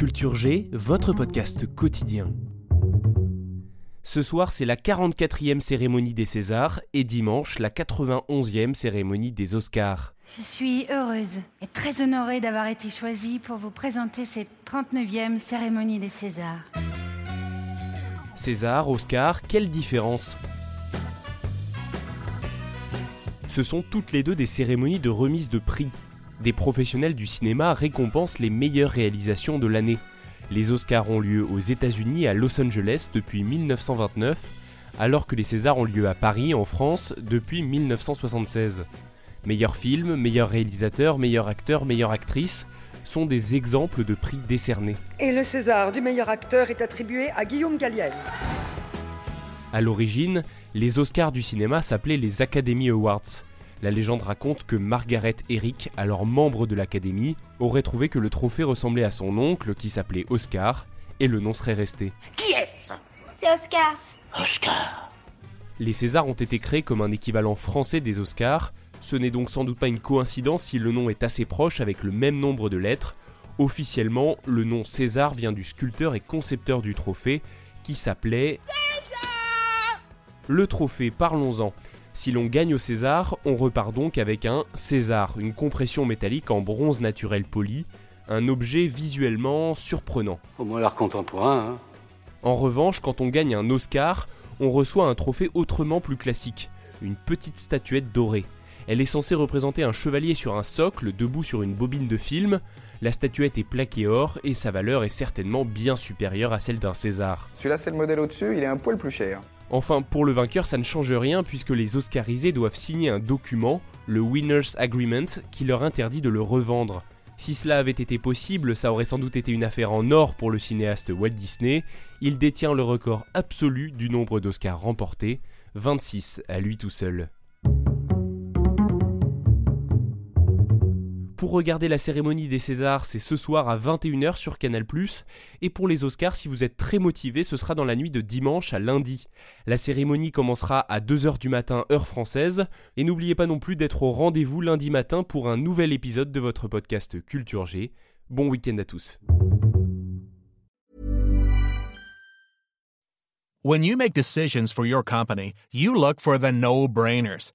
Culture G, votre podcast quotidien. Ce soir, c'est la 44e cérémonie des Césars et dimanche, la 91e cérémonie des Oscars. Je suis heureuse et très honorée d'avoir été choisie pour vous présenter cette 39e cérémonie des Césars. César, Oscar, quelle différence? Ce sont toutes les deux des cérémonies de remise de prix. Des professionnels du cinéma récompensent les meilleures réalisations de l'année. Les Oscars ont lieu aux États-Unis à Los Angeles depuis 1929, alors que les Césars ont lieu à Paris, en France, depuis 1976. Meilleur film, meilleur réalisateur, meilleur acteur, meilleure actrice sont des exemples de prix décernés. Et le César du meilleur acteur est attribué à Guillaume Gallienne. À l'origine, les Oscars du cinéma s'appelaient les Academy Awards. La légende raconte que Margaret Eric, alors membre de l'Académie, aurait trouvé que le trophée ressemblait à son oncle qui s'appelait Oscar, et le nom serait resté. C'est Oscar. Les Césars ont été créés comme un équivalent français des Oscars, ce n'est donc sans doute pas une coïncidence si le nom est assez proche avec le même nombre de lettres. Officiellement, le nom César vient du sculpteur et concepteur du trophée, qui s'appelait... Le trophée, parlons-en. Si l'on gagne au César, on repart donc avec un César, une compression métallique en bronze naturel poli, un objet visuellement surprenant. Au moins l'art contemporain. Hein. En revanche, quand on gagne un Oscar, on reçoit un trophée autrement plus classique, une petite statuette dorée. Elle est censée représenter un chevalier sur un socle, debout sur une bobine de film. La statuette est plaquée or et sa valeur est certainement bien supérieure à celle d'un César. Celui-là, c'est le modèle au-dessus, il est un poil plus cher. Enfin, pour le vainqueur, ça ne change rien puisque les Oscarisés doivent signer un document, le Winner's Agreement, qui leur interdit de le revendre. Si cela avait été possible, ça aurait sans doute été une affaire en or pour le cinéaste Walt Disney. Il détient le record absolu du nombre d'Oscars remportés, 26 à lui tout seul. Pour regarder la cérémonie des Césars, c'est ce soir à 21h sur Canal+, et pour les Oscars, si vous êtes très motivé, ce sera dans la nuit de dimanche à lundi. La cérémonie commencera à 2h du matin heure française, et n'oubliez pas non plus d'être au rendez-vous lundi matin pour un nouvel épisode de votre podcast Culture G. Bon week-end à tous. When you make decisions for your company, you look for the no-brainers.